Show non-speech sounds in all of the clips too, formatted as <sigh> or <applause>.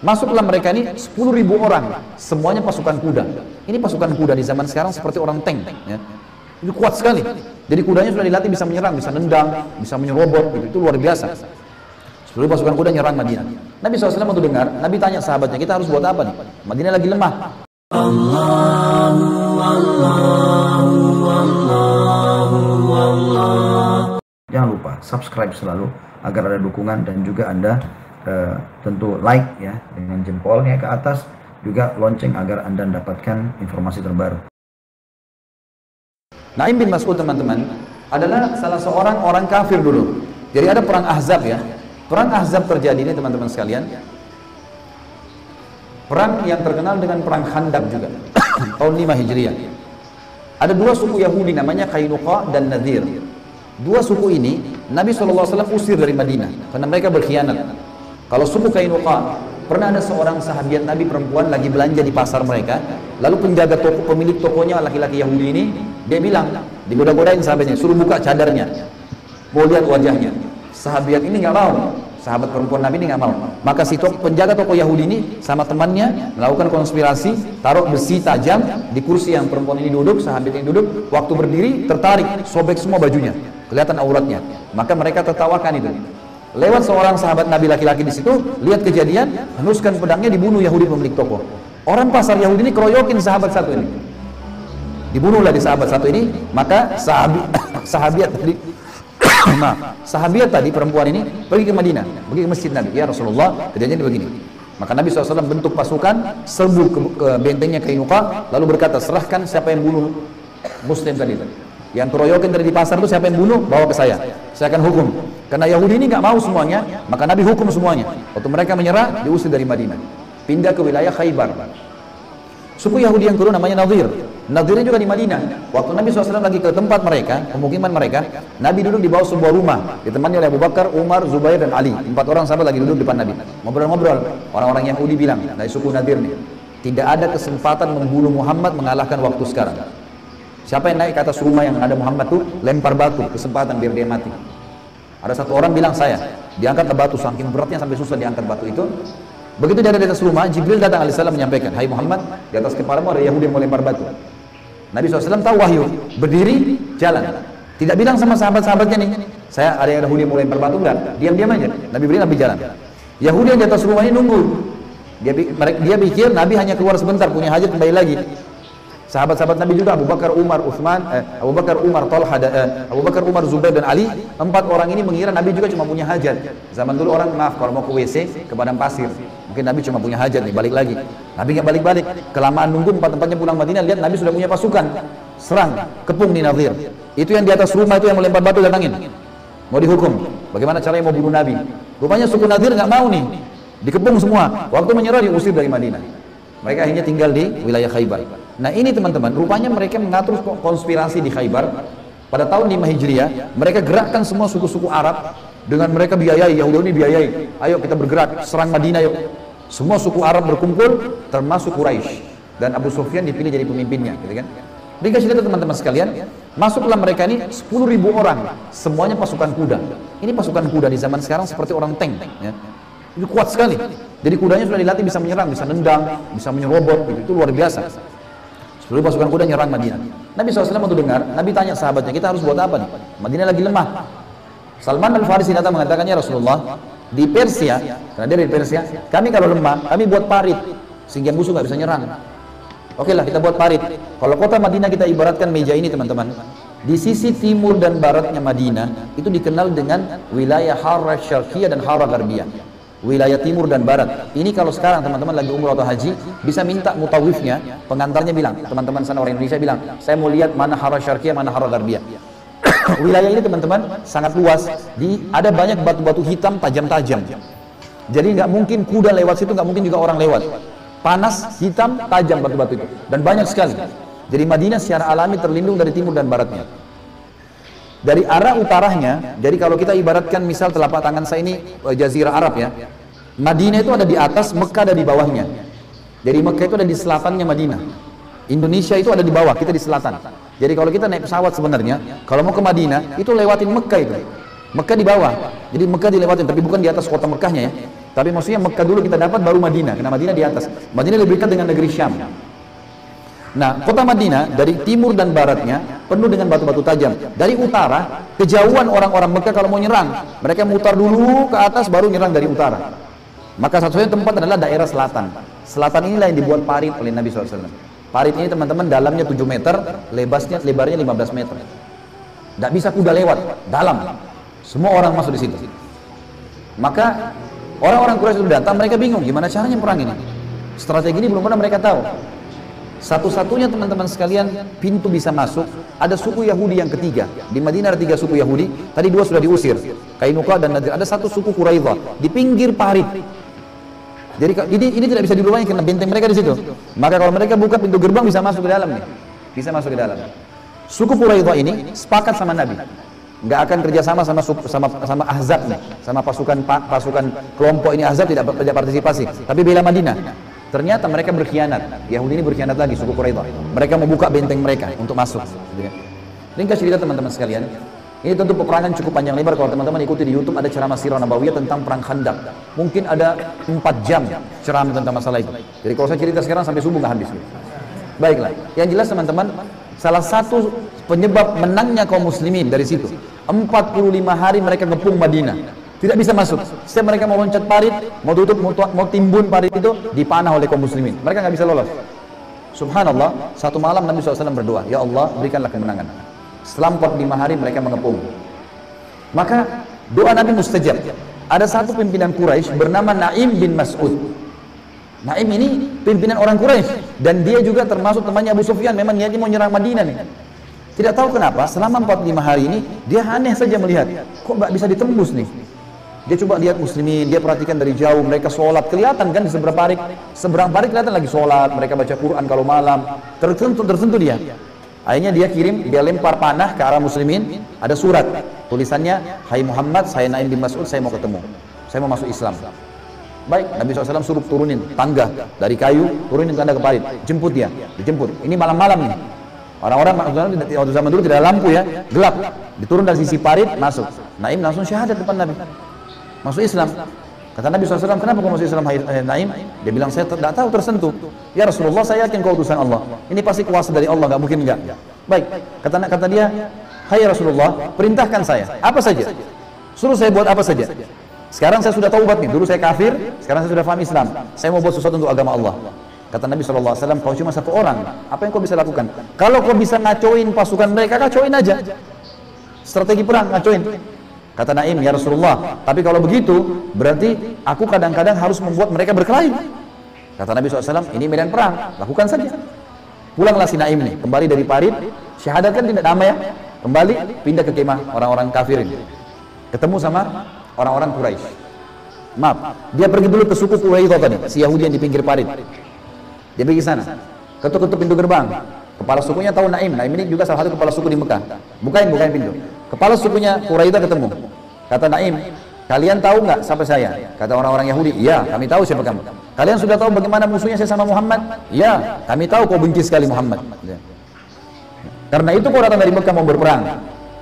Masuklah mereka ini 10 ribu orang, semuanya pasukan kuda. Ini pasukan kuda di zaman sekarang seperti orang tank. Ya. Itu kuat sekali. Jadi kudanya sudah dilatih bisa menyerang, bisa nendang, bisa menyerobot, gitu. itu luar biasa. 10 pasukan kuda nyerang Madinah. Nabi SAW waktu dengar, Nabi tanya sahabatnya, kita harus buat apa nih? Madinah lagi lemah. Jangan lupa subscribe selalu agar ada dukungan dan juga Anda uh, tentu like ya dengan jempolnya ke atas juga lonceng agar Anda mendapatkan informasi terbaru. Naim bin Mas'ud teman-teman adalah salah seorang orang kafir dulu. Jadi ada perang Ahzab ya. Perang Ahzab terjadi ini teman-teman sekalian. Perang yang terkenal dengan perang Khandaq juga. <coughs> tahun 5 Hijriah. Ada dua suku Yahudi namanya Kainuqa dan Nadir. Dua suku ini Nabi SAW usir dari Madinah karena mereka berkhianat. Kalau suku Kainuqa, pernah ada seorang sahabat Nabi perempuan lagi belanja di pasar mereka, lalu penjaga toko, pemilik tokonya laki-laki Yahudi ini, dia bilang, digoda-godain sahabatnya, suruh buka cadarnya, mau lihat wajahnya. Sahabat ini nggak mau, sahabat perempuan Nabi ini nggak mau. Maka si toko, penjaga toko Yahudi ini sama temannya melakukan konspirasi, taruh besi tajam di kursi yang perempuan ini duduk, sahabat ini duduk, waktu berdiri tertarik, sobek semua bajunya, kelihatan auratnya. Maka mereka tertawakan itu. Lewat seorang sahabat Nabi laki-laki di situ, lihat kejadian, henuskan pedangnya dibunuh Yahudi pemilik toko. Orang pasar Yahudi ini keroyokin sahabat satu ini. Dibunuhlah di sahabat satu ini, maka sahabi, <coughs> sahabiat tadi <coughs> nah, sahabiat tadi perempuan ini pergi ke Madinah, pergi ke masjid Nabi. Ya Rasulullah, kejadiannya begini. Maka Nabi SAW bentuk pasukan, serbu ke, ke bentengnya Kainuqa, lalu berkata, serahkan siapa yang bunuh Muslim tadi. Yang keroyokin tadi di pasar itu siapa yang bunuh, bawa ke saya. Saya akan hukum. Karena Yahudi ini nggak mau semuanya, maka Nabi hukum semuanya. Waktu mereka menyerah, diusir dari Madinah. Pindah ke wilayah Khaybar. Suku Yahudi yang kedua namanya Nadir. Nadirnya juga di Madinah. Waktu Nabi SAW lagi ke tempat mereka, pemukiman mereka, Nabi duduk di bawah sebuah rumah, ditemani oleh Abu Bakar, Umar, Zubair, dan Ali. Empat orang sahabat lagi duduk depan Nabi. Ngobrol-ngobrol. Orang-orang Yahudi bilang, dari suku Nadir nih, tidak ada kesempatan membunuh Muhammad mengalahkan waktu sekarang. Siapa yang naik ke atas rumah yang ada Muhammad tuh, lempar batu, kesempatan biar dia mati. Ada satu orang bilang saya, diangkat batu saking beratnya sampai susah diangkat batu itu. Begitu dia ada di atas rumah, Jibril datang alaihissalam menyampaikan, Hai Muhammad, di atas kepalamu ada Yahudi yang mau lempar batu. Nabi SAW tahu wahyu, berdiri, jalan. Tidak bilang sama sahabat-sahabatnya nih, saya ada Yahudi yang mau lempar batu enggak? Diam-diam aja. Nabi beri Nabi jalan. Yahudi yang di atas rumah ini nunggu. Dia, dia pikir Nabi hanya keluar sebentar, punya hajat kembali lagi. Sahabat-sahabat Nabi juga Abu Bakar, Umar, Uthman, eh, Abu Bakar, Umar, Talha, eh, Abu Bakar, Umar, Zubair dan Ali. Empat orang ini mengira Nabi juga cuma punya hajat. Zaman dulu orang maaf kalau mau ke WC ke padang pasir. Mungkin Nabi cuma punya hajat nih, balik lagi. Nabi nggak balik-balik. Kelamaan nunggu empat tempatnya pulang Madinah, lihat Nabi sudah punya pasukan. Serang, kepung di Nadir. Itu yang di atas rumah itu yang melempar batu datangin. Mau dihukum. Bagaimana caranya mau bunuh Nabi? Rupanya suku Nadir nggak mau nih. Dikepung semua. Waktu menyerah diusir dari Madinah. Mereka akhirnya tinggal di wilayah Khaybar. Nah ini teman-teman, rupanya mereka mengatur konspirasi di Khaybar pada tahun 5 Hijriah, mereka gerakkan semua suku-suku Arab dengan mereka biayai, Yahudi ini biayai. Ayo kita bergerak, serang Madinah yuk. Semua suku Arab berkumpul, termasuk Quraisy dan Abu Sufyan dipilih jadi pemimpinnya, gitu kan? Dikasih lihat teman-teman sekalian, masuklah mereka ini 10 ribu orang, semuanya pasukan kuda. Ini pasukan kuda di zaman sekarang seperti orang tank, ya. Itu kuat sekali. Jadi kudanya sudah dilatih bisa menyerang, bisa nendang, bisa menyerobot, gitu. itu luar biasa. Lalu pasukan kuda nyerang Madinah. Nabi SAW waktu dengar, Nabi tanya sahabatnya, kita harus buat apa nih? Madinah lagi lemah. Salman al-Farisi datang mengatakannya Rasulullah, di Persia, karena dia dari Persia, kami kalau lemah, kami buat parit, sehingga musuh nggak bisa nyerang. Oke lah, kita buat parit. Kalau kota Madinah kita ibaratkan meja ini teman-teman. Di sisi timur dan baratnya Madinah, itu dikenal dengan wilayah Hara Syarqiyah dan Hara Garbiyah wilayah timur dan barat. Ini kalau sekarang teman-teman lagi umroh atau haji, bisa minta mutawifnya, pengantarnya bilang, teman-teman sana orang Indonesia bilang, saya mau lihat mana hara syarqiyah, mana hara garbiyah. <coughs> wilayah ini teman-teman sangat luas, di ada banyak batu-batu hitam tajam-tajam. Jadi nggak mungkin kuda lewat situ, nggak mungkin juga orang lewat. Panas, hitam, tajam batu-batu itu. Dan banyak sekali. Jadi Madinah secara alami terlindung dari timur dan baratnya. Dari arah utaranya, jadi kalau kita ibaratkan misal telapak tangan saya ini eh, jazirah Arab ya. Madinah itu ada di atas, Mekah ada di bawahnya. Jadi Mekah itu ada di selatannya Madinah. Indonesia itu ada di bawah, kita di selatan. Jadi kalau kita naik pesawat sebenarnya, kalau mau ke Madinah, itu lewatin Mekah itu. Mekah di bawah. Jadi Mekah dilewatin, tapi bukan di atas kota Mekahnya ya. Tapi maksudnya Mekah dulu kita dapat baru Madinah, karena Madinah di atas. Madinah lebih dekat dengan negeri Syam. Nah, kota Madinah dari timur dan baratnya penuh dengan batu-batu tajam. Dari utara, kejauhan orang-orang Mekah kalau mau nyerang, mereka mutar dulu ke atas baru nyerang dari utara. Maka satu-satunya tempat adalah daerah selatan. Selatan inilah yang dibuat parit oleh Nabi SAW. Parit ini teman-teman dalamnya 7 meter, lebasnya lebarnya 15 meter. Tidak bisa kuda lewat, dalam. Semua orang masuk di situ. Maka orang-orang Quraisy itu datang, mereka bingung gimana caranya perang ini. Strategi ini belum pernah mereka tahu. Satu-satunya teman-teman sekalian pintu bisa masuk ada suku Yahudi yang ketiga. Di Madinah ada tiga suku Yahudi, tadi dua sudah diusir. Kainuka dan Nadir. Ada satu suku Quraidah di pinggir parit. Jadi ini, ini tidak bisa dilubangi karena benteng mereka di situ. Maka kalau mereka buka pintu gerbang bisa masuk ke dalam nih. Bisa masuk ke dalam. Suku Quraidah ini sepakat sama Nabi. Nggak akan kerjasama sama sama sama Ahzab nih, sama pasukan pasukan kelompok ini Ahzab tidak tidak partisipasi, tapi bela Madinah. Ternyata mereka berkhianat. Yahudi ini berkhianat lagi, suku Quraisy. Mereka membuka benteng mereka untuk masuk. Ringkas cerita teman-teman sekalian. Ini tentu peperangan cukup panjang lebar kalau teman-teman ikuti di YouTube ada ceramah sirah nabawiyah tentang perang Khandaq. Mungkin ada 4 jam ceramah tentang masalah itu. Jadi kalau saya cerita sekarang sampai subuh nggak habis. Baiklah. Yang jelas teman-teman, salah satu penyebab menangnya kaum muslimin dari situ. 45 hari mereka ngepung Madinah. Tidak bisa masuk. Setiap mereka mau loncat parit, mau tutup, mau, mau timbun parit itu, dipanah oleh kaum muslimin. Mereka nggak bisa lolos. Subhanallah, satu malam Nabi SAW berdoa, Ya Allah, berikanlah kemenangan. Setelah 45 hari mereka mengepung. Maka doa Nabi mustajab. Ada satu pimpinan Quraisy bernama Naim bin Mas'ud. Naim ini pimpinan orang Quraisy dan dia juga termasuk temannya Abu Sufyan. Memang niatnya mau nyerang Madinah nih. Tidak tahu kenapa selama 45 hari ini dia aneh saja melihat kok bisa ditembus nih. Dia coba lihat muslimin, dia perhatikan dari jauh, mereka sholat, kelihatan kan di seberang parik, seberang parik kelihatan lagi sholat, mereka baca Quran kalau malam, tertentu tertentu dia. Akhirnya dia kirim, dia lempar panah ke arah muslimin, ada surat, tulisannya, Hai Muhammad, saya Naim bin Mas'ud, saya mau ketemu, saya mau masuk Islam. Baik, Nabi SAW suruh turunin tangga dari kayu, turunin tangga ke parit, jemput dia, dijemput. Ini malam-malam nih. Orang-orang waktu zaman dulu tidak ada lampu ya, gelap. Diturun dari sisi parit, masuk. Naim langsung syahadat depan Nabi masuk Islam. Kata Nabi SAW, kenapa kau masuk Islam hai Naim? Dia bilang, saya tidak tahu tersentuh. Ya Rasulullah, saya yakin kau utusan Allah. Ini pasti kuasa dari Allah, nggak mungkin enggak. Baik, kata kata dia, Hai Rasulullah, perintahkan saya. Apa saja? Suruh saya buat apa saja. Sekarang saya sudah taubat nih, dulu saya kafir, sekarang saya sudah paham Islam. Saya mau buat sesuatu untuk agama Allah. Kata Nabi SAW, kau cuma satu orang, apa yang kau bisa lakukan? Kalau kau bisa ngacoin pasukan mereka, ngacoin aja. Strategi perang, ngacoin. Kata Naim, ya Rasulullah, tapi kalau begitu, berarti aku kadang-kadang harus membuat mereka berkelahi. Kata Nabi SAW, ini medan perang, lakukan saja. Pulanglah si Naim ini, kembali dari parit, syahadat kan tidak damai ya, kembali pindah ke kemah orang-orang kafir ini. Ketemu sama orang-orang Quraisy. Maaf, dia pergi dulu ke suku Quraisy tadi, si Yahudi yang di pinggir parit. Dia pergi sana, ketuk-ketuk pintu gerbang. Kepala sukunya tahu Naim, Naim ini juga salah satu kepala suku di Mekah. Bukain, bukain pintu. Kepala sukunya Quraidah ketemu. Kata Naim, kalian tahu nggak siapa saya? Kata orang-orang Yahudi, iya kami tahu siapa kamu. Kalian sudah tahu bagaimana musuhnya saya sama Muhammad? Iya, kami tahu kau benci sekali Muhammad. Ya. Karena itu kau datang dari Mekah mau berperang.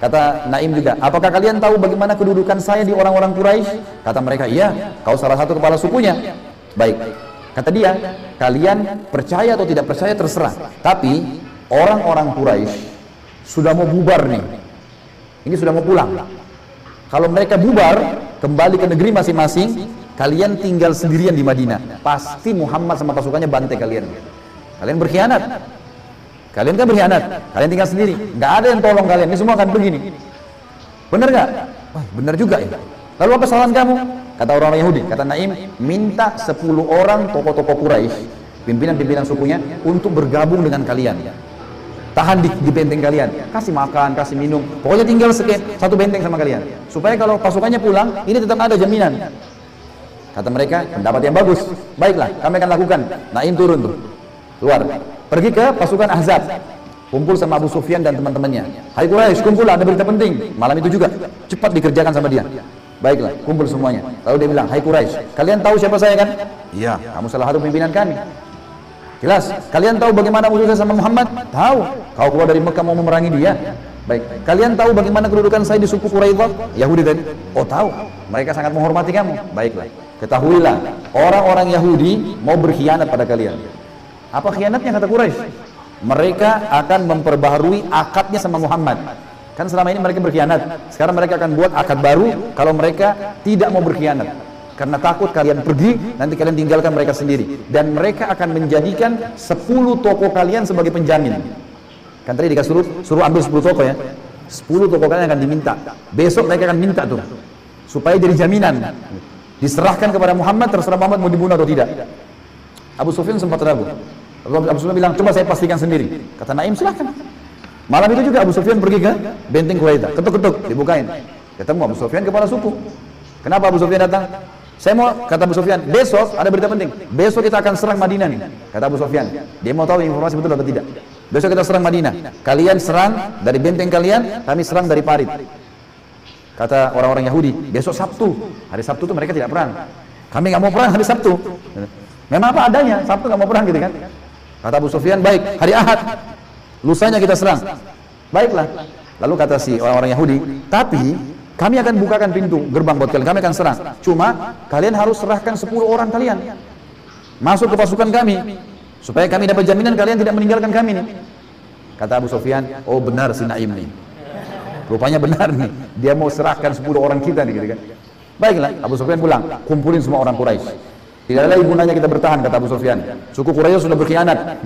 Kata Naim juga, apakah kalian tahu bagaimana kedudukan saya di orang-orang Quraisy? Kata mereka, iya, kau salah satu kepala sukunya. Baik, kata dia, kalian percaya atau tidak percaya terserah. Tapi orang-orang Quraisy sudah mau bubar nih ini sudah mau pulang. Kalau mereka bubar, kembali ke negeri masing-masing, kalian tinggal sendirian di Madinah. Pasti Muhammad sama pasukannya bantai kalian. Kalian berkhianat. Kalian kan berkhianat. Kalian tinggal sendiri. Nggak ada yang tolong kalian. Ini semua akan begini. Benar nggak? Wah, benar juga ya. Lalu apa kesalahan kamu? Kata orang-orang Yahudi, kata Naim, minta 10 orang tokoh-tokoh Quraisy, pimpinan-pimpinan sukunya untuk bergabung dengan kalian tahan di, di benteng kalian. Kasih makan kasih minum. Pokoknya tinggal sekian satu benteng sama kalian. Supaya kalau pasukannya pulang ini tetap ada jaminan. Kata mereka pendapat yang bagus. Baiklah kami akan lakukan. Naim turun tuh. Keluar. Pergi ke pasukan Ahzab. Kumpul sama Abu Sufyan dan teman-temannya. Hai Quraisy kumpul ada berita penting. Malam itu juga. Cepat dikerjakan sama dia. Baiklah kumpul semuanya. Lalu dia bilang Hai Quraisy kalian tahu siapa saya kan? Iya kamu salah satu pimpinan kami Jelas. Kalian tahu bagaimana musuh saya sama Muhammad? Tahu. Kau keluar dari Mekah mau memerangi dia. Baik. Kalian tahu bagaimana kedudukan saya di suku Quraidah? Yahudi tadi. Oh tahu. Mereka sangat menghormati kamu. Baiklah. ketahuilah orang-orang Yahudi mau berkhianat pada kalian. Apa khianatnya kata Quraisy? Mereka akan memperbaharui akadnya sama Muhammad. Kan selama ini mereka berkhianat. Sekarang mereka akan buat akad baru kalau mereka tidak mau berkhianat. Karena takut kalian pergi, nanti kalian tinggalkan mereka sendiri. Dan mereka akan menjadikan 10 toko kalian sebagai penjamin. Kan tadi dikasih suruh, suruh ambil 10 toko ya. 10 toko kalian akan diminta. Besok mereka akan minta tuh. Supaya jadi jaminan. Diserahkan kepada Muhammad, terserah Muhammad mau dibunuh atau tidak. Abu Sufyan sempat ragu. Abu Sufyan bilang, coba saya pastikan sendiri. Kata Naim, silahkan. Malam itu juga Abu Sufyan pergi ke benteng Quraisy. Ketuk-ketuk, dibukain. Ketemu Abu Sufyan kepala suku. Kenapa Abu Sufyan datang? Saya mau, kata Abu Sufyan, besok ada berita penting. Besok kita akan serang Madinah nih. Kata Abu Sufyan. Dia mau tahu informasi betul atau tidak. Besok kita serang Madinah. Kalian serang dari benteng kalian, kami serang dari parit. Kata orang-orang Yahudi, besok Sabtu. Hari Sabtu itu mereka tidak perang. Kami nggak mau perang hari Sabtu. Memang apa adanya, Sabtu nggak mau perang gitu kan. Kata Abu Sufyan, baik, hari Ahad. Lusanya kita serang. Baiklah. Lalu kata si orang-orang Yahudi, tapi kami akan bukakan pintu gerbang buat kalian. Kami akan serang. Cuma kalian harus serahkan 10 orang kalian. Masuk ke pasukan kami. Supaya kami dapat jaminan kalian tidak meninggalkan kami nih. Kata Abu Sufyan, oh benar si Naim nih. Rupanya benar nih. Dia mau serahkan 10 orang kita nih gitu kan. Baiklah, Abu Sufyan pulang. Kumpulin semua orang Quraisy. Tidak ada lagi gunanya kita bertahan, kata Abu Sufyan. Suku Quraisy sudah berkhianat.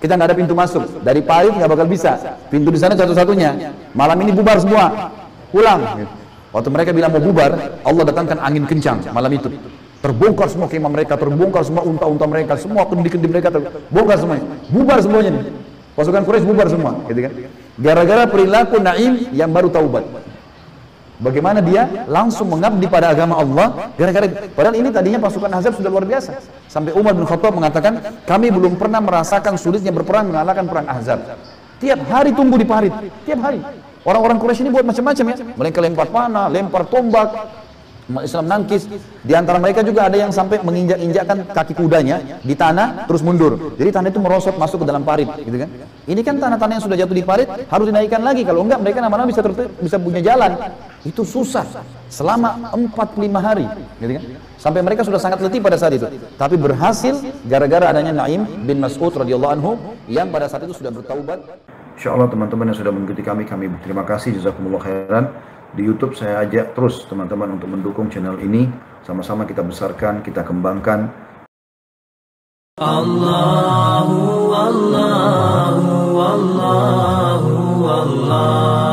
Kita nggak ada pintu masuk. Dari Parit nggak bakal bisa. Pintu di sana satu-satunya. Malam ini bubar semua pulang. Waktu mereka bilang mau bubar, Allah datangkan angin kencang malam itu. Terbongkar semua kemah mereka, terbongkar semua unta-unta mereka, semua kendi-kendi mereka terbongkar semuanya. Bubar semuanya nih. Pasukan Quraisy bubar semua, gitu kan? Gara-gara perilaku Naim yang baru taubat. Bagaimana dia langsung mengabdi pada agama Allah gara-gara padahal ini tadinya pasukan Ahzab sudah luar biasa. Sampai Umar bin Khattab mengatakan, "Kami belum pernah merasakan sulitnya berperang mengalahkan perang Ahzab." Tiap hari tunggu di parit, tiap hari. Orang-orang Quraisy ini buat macam-macam ya. Mereka lempar panah, lempar tombak, Islam nangkis. Di antara mereka juga ada yang sampai menginjak-injakkan kaki kudanya di tanah terus mundur. Jadi tanah itu merosot masuk ke dalam parit, gitu kan? Ini kan tanah-tanah yang sudah jatuh di parit harus dinaikkan lagi. Kalau enggak mereka nama-nama bisa bisa punya jalan. Itu susah selama 45 hari, gitu kan? Sampai mereka sudah sangat letih pada saat itu. Tapi berhasil gara-gara adanya Naim bin Mas'ud radhiyallahu anhu yang pada saat itu sudah bertaubat. Insya Allah teman-teman yang sudah mengikuti kami, kami terima kasih jazakumullah khairan. Di YouTube saya ajak terus teman-teman untuk mendukung channel ini. Sama-sama kita besarkan, kita kembangkan. Allahu Allahu Allahu Allah